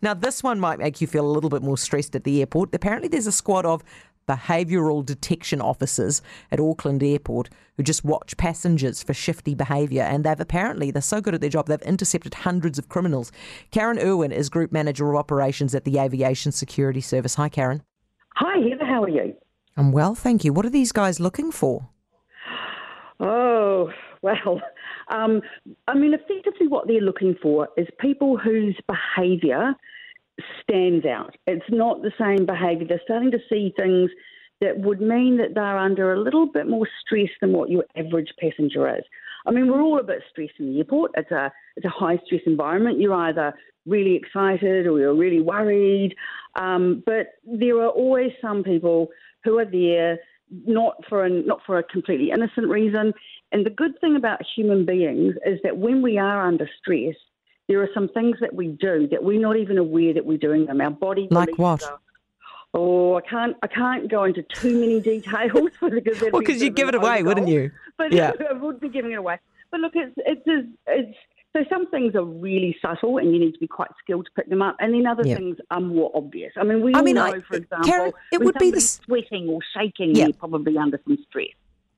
Now, this one might make you feel a little bit more stressed at the airport. Apparently, there's a squad of behavioural detection officers at Auckland Airport who just watch passengers for shifty behaviour. And they've apparently, they're so good at their job, they've intercepted hundreds of criminals. Karen Irwin is Group Manager of Operations at the Aviation Security Service. Hi, Karen. Hi, Heather. How are you? I'm well, thank you. What are these guys looking for? Oh, well, um, I mean, effectively, what they're looking for is people whose behaviour stands out. It's not the same behaviour. They're starting to see things that would mean that they're under a little bit more stress than what your average passenger is. I mean, we're all a bit stressed in the airport. It's a it's a high stress environment. You're either really excited or you're really worried. Um, but there are always some people who are there not for a, not for a completely innocent reason. And the good thing about human beings is that when we are under stress, there are some things that we do that we're not even aware that we're doing them. Our body like what? oh, I can't I can't go into too many details because well, because you'd give it away, wouldn't you? But yeah, I would be giving it away. But look, it's it's it's so some things are really subtle, and you need to be quite skilled to pick them up, and then other yep. things are more obvious. I mean, we I all mean, know, I, for example, Karen, it would be the sweating or shaking, yep. you're probably under some stress.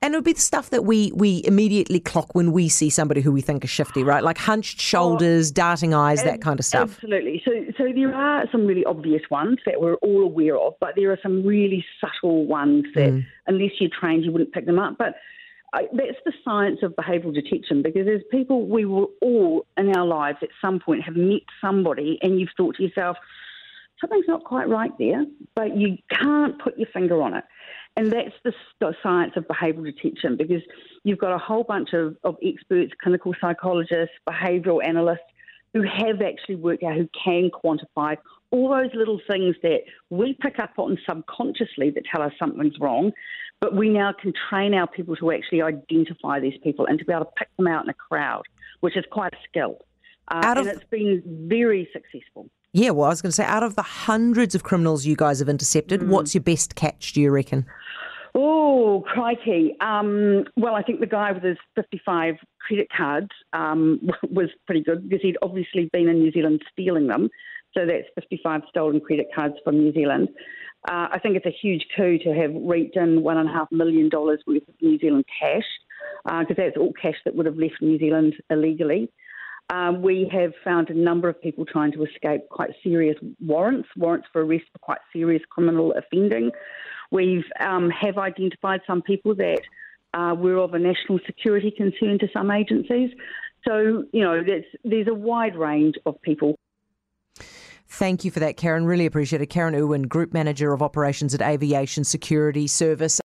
And it would be the stuff that we we immediately clock when we see somebody who we think is shifty, right? Like hunched shoulders, oh, darting eyes, that kind of stuff. Absolutely. So so there are some really obvious ones that we're all aware of, but there are some really subtle ones that, mm. unless you're trained, you wouldn't pick them up. But I, that's the science of behavioural detection because as people, we will all in our lives at some point have met somebody and you've thought to yourself, something's not quite right there, but you can't put your finger on it. And that's the, science of behavioural detection because you've got a whole bunch of, of experts, clinical psychologists, behavioural analysts who have actually worked out, who can quantify all those little things that we pick up on subconsciously that tell us something's wrong, but we now can train our people to actually identify these people and to be able to pick them out in a crowd, which is quite a skill. Uh, and it's been very successful. Yeah, well, I was going to say, out of the hundreds of criminals you guys have intercepted, mm. what's your best catch, do you reckon? Oh, crikey. Um, well, I think the guy with his 55 credit cards um, was pretty good because he'd obviously been in New Zealand stealing them. So that's 55 stolen credit cards from New Zealand. Uh, I think it's a huge coup to have reaped in $1.5 million worth of New Zealand cash, because uh, that's all cash that would have left New Zealand illegally. Um, we have found a number of people trying to escape quite serious warrants, warrants for arrest for quite serious criminal offending. We've um, have identified some people that uh, were of a national security concern to some agencies. So you know, there's a wide range of people. Thank you for that, Karen. Really appreciate it. Karen Irwin, Group Manager of Operations at Aviation Security Service.